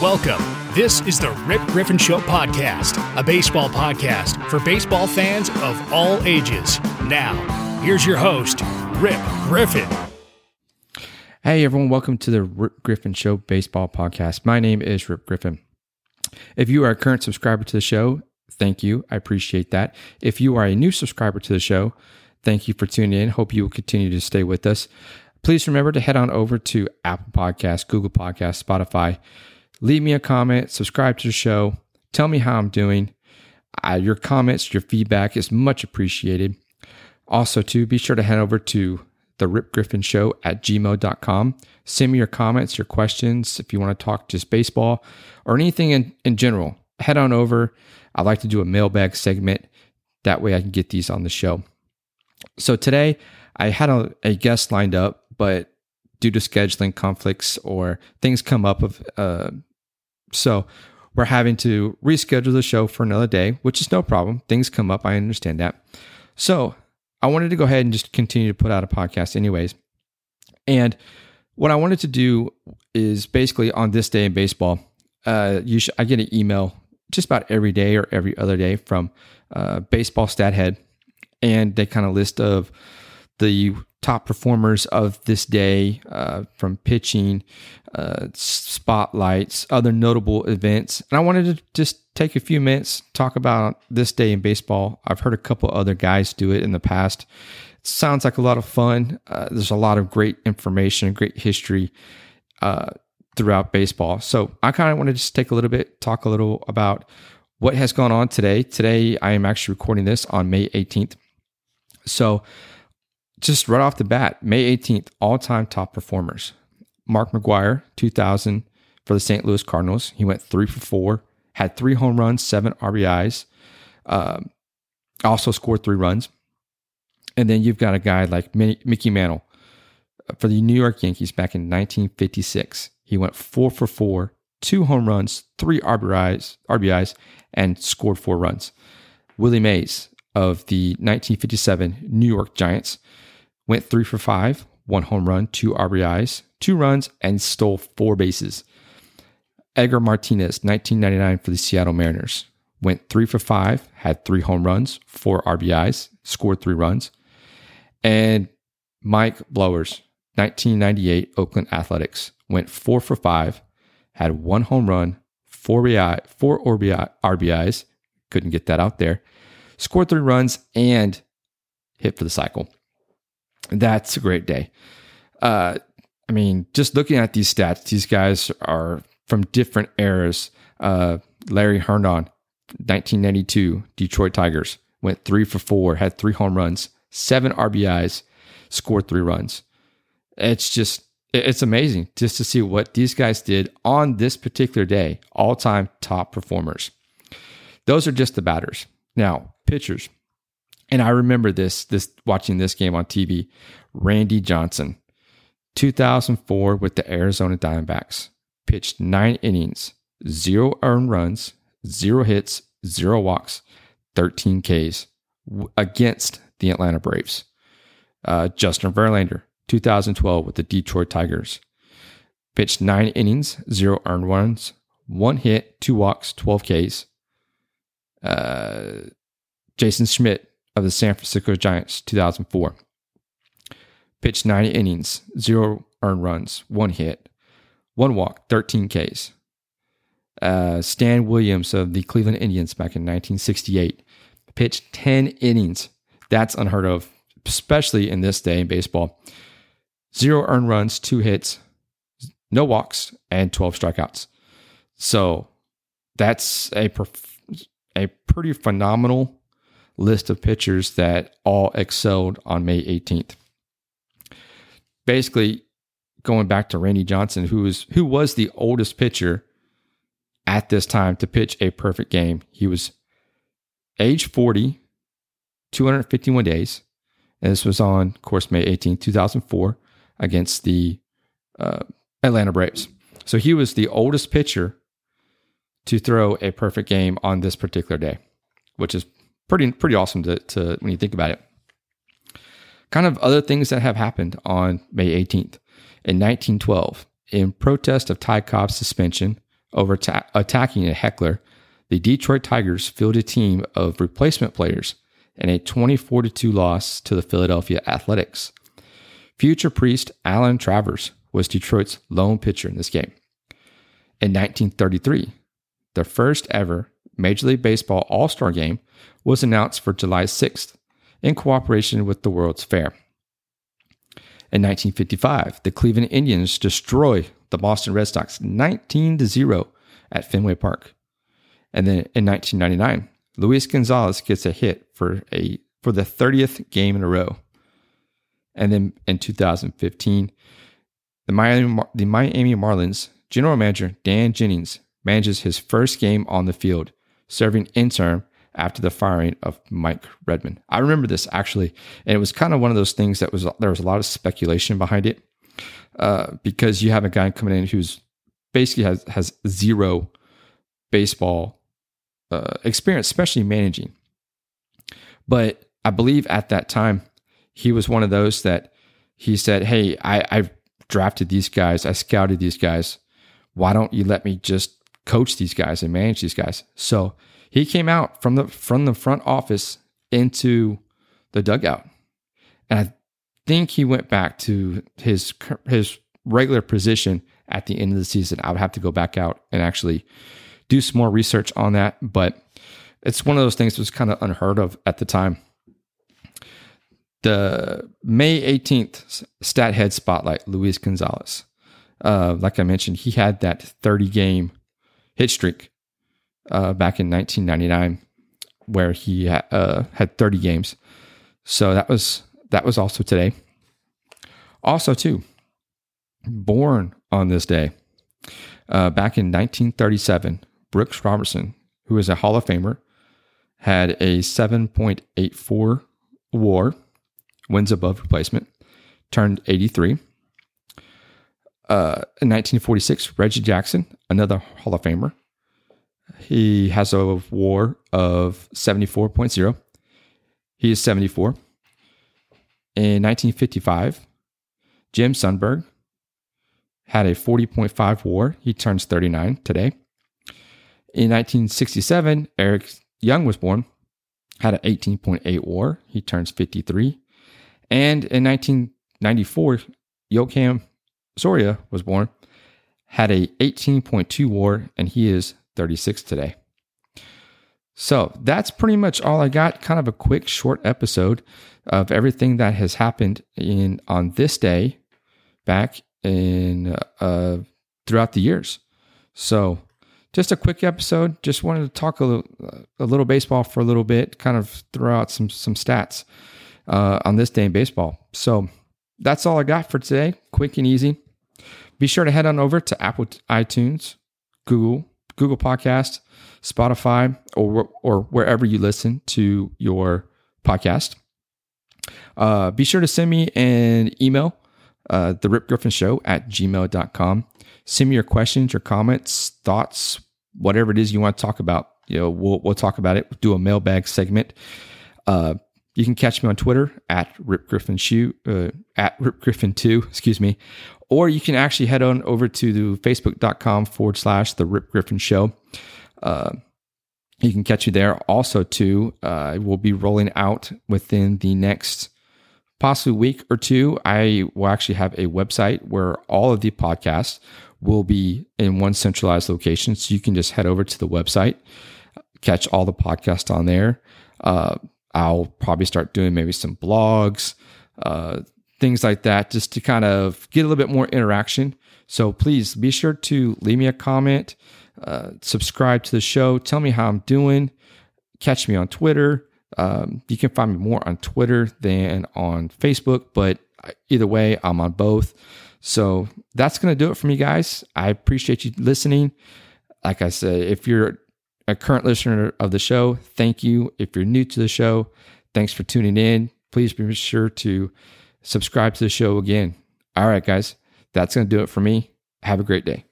Welcome. This is the Rip Griffin Show podcast, a baseball podcast for baseball fans of all ages. Now, here's your host, Rip Griffin. Hey everyone, welcome to the Rip Griffin Show baseball podcast. My name is Rip Griffin. If you are a current subscriber to the show, thank you. I appreciate that. If you are a new subscriber to the show, thank you for tuning in. Hope you will continue to stay with us. Please remember to head on over to Apple Podcasts, Google Podcasts, Spotify. Leave me a comment, subscribe to the show, tell me how I'm doing. Uh, your comments, your feedback is much appreciated. Also, too, be sure to head over to the Rip Griffin Show at gmail.com. Send me your comments, your questions. If you want to talk just baseball or anything in, in general, head on over. I'd like to do a mailbag segment. That way I can get these on the show. So today I had a, a guest lined up, but due to scheduling conflicts or things come up of uh, so we're having to reschedule the show for another day, which is no problem. Things come up. I understand that. So I wanted to go ahead and just continue to put out a podcast, anyways. And what I wanted to do is basically on this day in baseball, uh, you I get an email just about every day or every other day from uh, Baseball Stat Head, and they kind of list of the top performers of this day uh, from pitching, uh, spotlights, other notable events. And I wanted to just take a few minutes, talk about this day in baseball. I've heard a couple other guys do it in the past. It sounds like a lot of fun. Uh, there's a lot of great information, great history uh, throughout baseball. So I kind of want to just take a little bit, talk a little about what has gone on today. Today, I am actually recording this on May 18th. So, just right off the bat, May 18th, all time top performers. Mark McGwire, 2000 for the St. Louis Cardinals. He went three for four, had three home runs, seven RBIs, uh, also scored three runs. And then you've got a guy like Mickey Mantle uh, for the New York Yankees back in 1956. He went four for four, two home runs, three RBIs, RBIs, and scored four runs. Willie Mays of the 1957 New York Giants went three for five, one home run, two RBIs, two runs, and stole four bases. Edgar Martinez, 1999 for the Seattle Mariners, went three for five, had three home runs, four RBIs, scored three runs. And Mike Blowers, 1998 Oakland Athletics, went four for five, had one home run, four, RBI, four RBI, RBIs, couldn't get that out there, scored three runs, and hit for the cycle. That's a great day. Uh, I mean, just looking at these stats, these guys are from different eras. Uh, Larry Herndon, 1992, Detroit Tigers, went three for four, had three home runs, seven RBIs, scored three runs. It's just, it's amazing just to see what these guys did on this particular day. All time top performers. Those are just the batters. Now, pitchers. And I remember this, this watching this game on TV. Randy Johnson, 2004 with the Arizona Diamondbacks, pitched nine innings, zero earned runs, zero hits, zero walks, 13 Ks against the Atlanta Braves. Uh, Justin Verlander, 2012 with the Detroit Tigers, pitched nine innings, zero earned runs, one hit, two walks, 12 Ks. Uh, Jason Schmidt of the San Francisco Giants, 2004 pitched 90 innings, zero earned runs, one hit, one walk, 13 Ks. Uh, Stan Williams of the Cleveland Indians back in 1968 pitched 10 innings. That's unheard of, especially in this day in baseball. Zero earned runs, two hits, no walks, and 12 strikeouts. So that's a, a pretty phenomenal list of pitchers that all excelled on May 18th basically going back to Randy Johnson, who was who was the oldest pitcher at this time to pitch a perfect game. He was age 40, 251 days. And this was on of course May 18, 2004, against the uh, Atlanta Braves. So he was the oldest pitcher to throw a perfect game on this particular day, which is pretty pretty awesome to, to when you think about it kind of other things that have happened on May 18th. In 1912, in protest of Ty Cobb's suspension over ta- attacking a heckler, the Detroit Tigers fielded a team of replacement players in a 24 2 loss to the Philadelphia Athletics. Future priest Allan Travers was Detroit's lone pitcher in this game. In 1933, the first ever Major League Baseball All Star game was announced for July 6th in cooperation with the World's Fair. In 1955, the Cleveland Indians destroy the Boston Red Sox 19 to 0 at Fenway Park. And then in 1999, Luis Gonzalez gets a hit for a for the 30th game in a row. And then in 2015, the Miami, the Miami Marlins general manager Dan Jennings manages his first game on the field, serving interim after the firing of Mike Redmond. I remember this actually, and it was kind of one of those things that was there was a lot of speculation behind it uh, because you have a guy coming in who's basically has has zero baseball uh, experience, especially managing. But I believe at that time he was one of those that he said, "Hey, I, I've drafted these guys, I scouted these guys. Why don't you let me just coach these guys and manage these guys?" So he came out from the from the front office into the dugout, and I think he went back to his his regular position at the end of the season. I would have to go back out and actually do some more research on that, but it's one of those things that was kind of unheard of at the time. The May 18th stat head spotlight, Luis Gonzalez. Uh, like I mentioned, he had that 30 game hit streak uh, back in 1999, where he uh, had 30 games. So that was that was also today. Also, too, born on this day, uh, back in 1937, Brooks Robertson, who is a Hall of Famer, had a 7.84 WAR, wins above replacement, turned 83. Uh, in 1946, Reggie Jackson, another Hall of Famer, he has a WAR of 74.0. He is 74. In 1955, Jim Sundberg had a 40.5 WAR. He turns 39 today. In 1967, Eric Young was born, had an 18.8 WAR. He turns 53. And in 1994, Joakim Soria was born, had a 18.2 WAR, and he is 36 today. So that's pretty much all I got. Kind of a quick, short episode of everything that has happened in on this day back in uh, throughout the years. So just a quick episode. Just wanted to talk a little, a little baseball for a little bit, kind of throw out some some stats uh, on this day in baseball. So that's all I got for today. Quick and easy. Be sure to head on over to Apple iTunes, Google, Google Podcast, Spotify, or or wherever you listen to your podcast. Uh, be sure to send me an email, uh, the Rip Griffin Show at gmail.com. Send me your questions, your comments, thoughts, whatever it is you want to talk about. You know, we'll, we'll talk about it. We'll do a mailbag segment. Uh, you can catch me on Twitter at Rip Griffin Shoe, uh, at Rip Griffin 2, excuse me, or you can actually head on over to the facebook.com forward slash the Rip Griffin Show. Uh, you can catch you there. Also, too, uh, we'll be rolling out within the next possibly week or two. I will actually have a website where all of the podcasts will be in one centralized location. So you can just head over to the website, catch all the podcasts on there. Uh, I'll probably start doing maybe some blogs, uh, things like that, just to kind of get a little bit more interaction. So please be sure to leave me a comment, uh, subscribe to the show, tell me how I'm doing, catch me on Twitter. Um, you can find me more on Twitter than on Facebook, but either way, I'm on both. So that's going to do it for me, guys. I appreciate you listening. Like I said, if you're a current listener of the show, thank you. If you're new to the show, thanks for tuning in. Please be sure to subscribe to the show again. All right, guys, that's going to do it for me. Have a great day.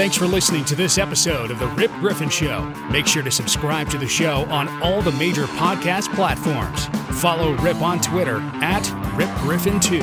Thanks for listening to this episode of The Rip Griffin Show. Make sure to subscribe to the show on all the major podcast platforms. Follow Rip on Twitter at Rip Griffin 2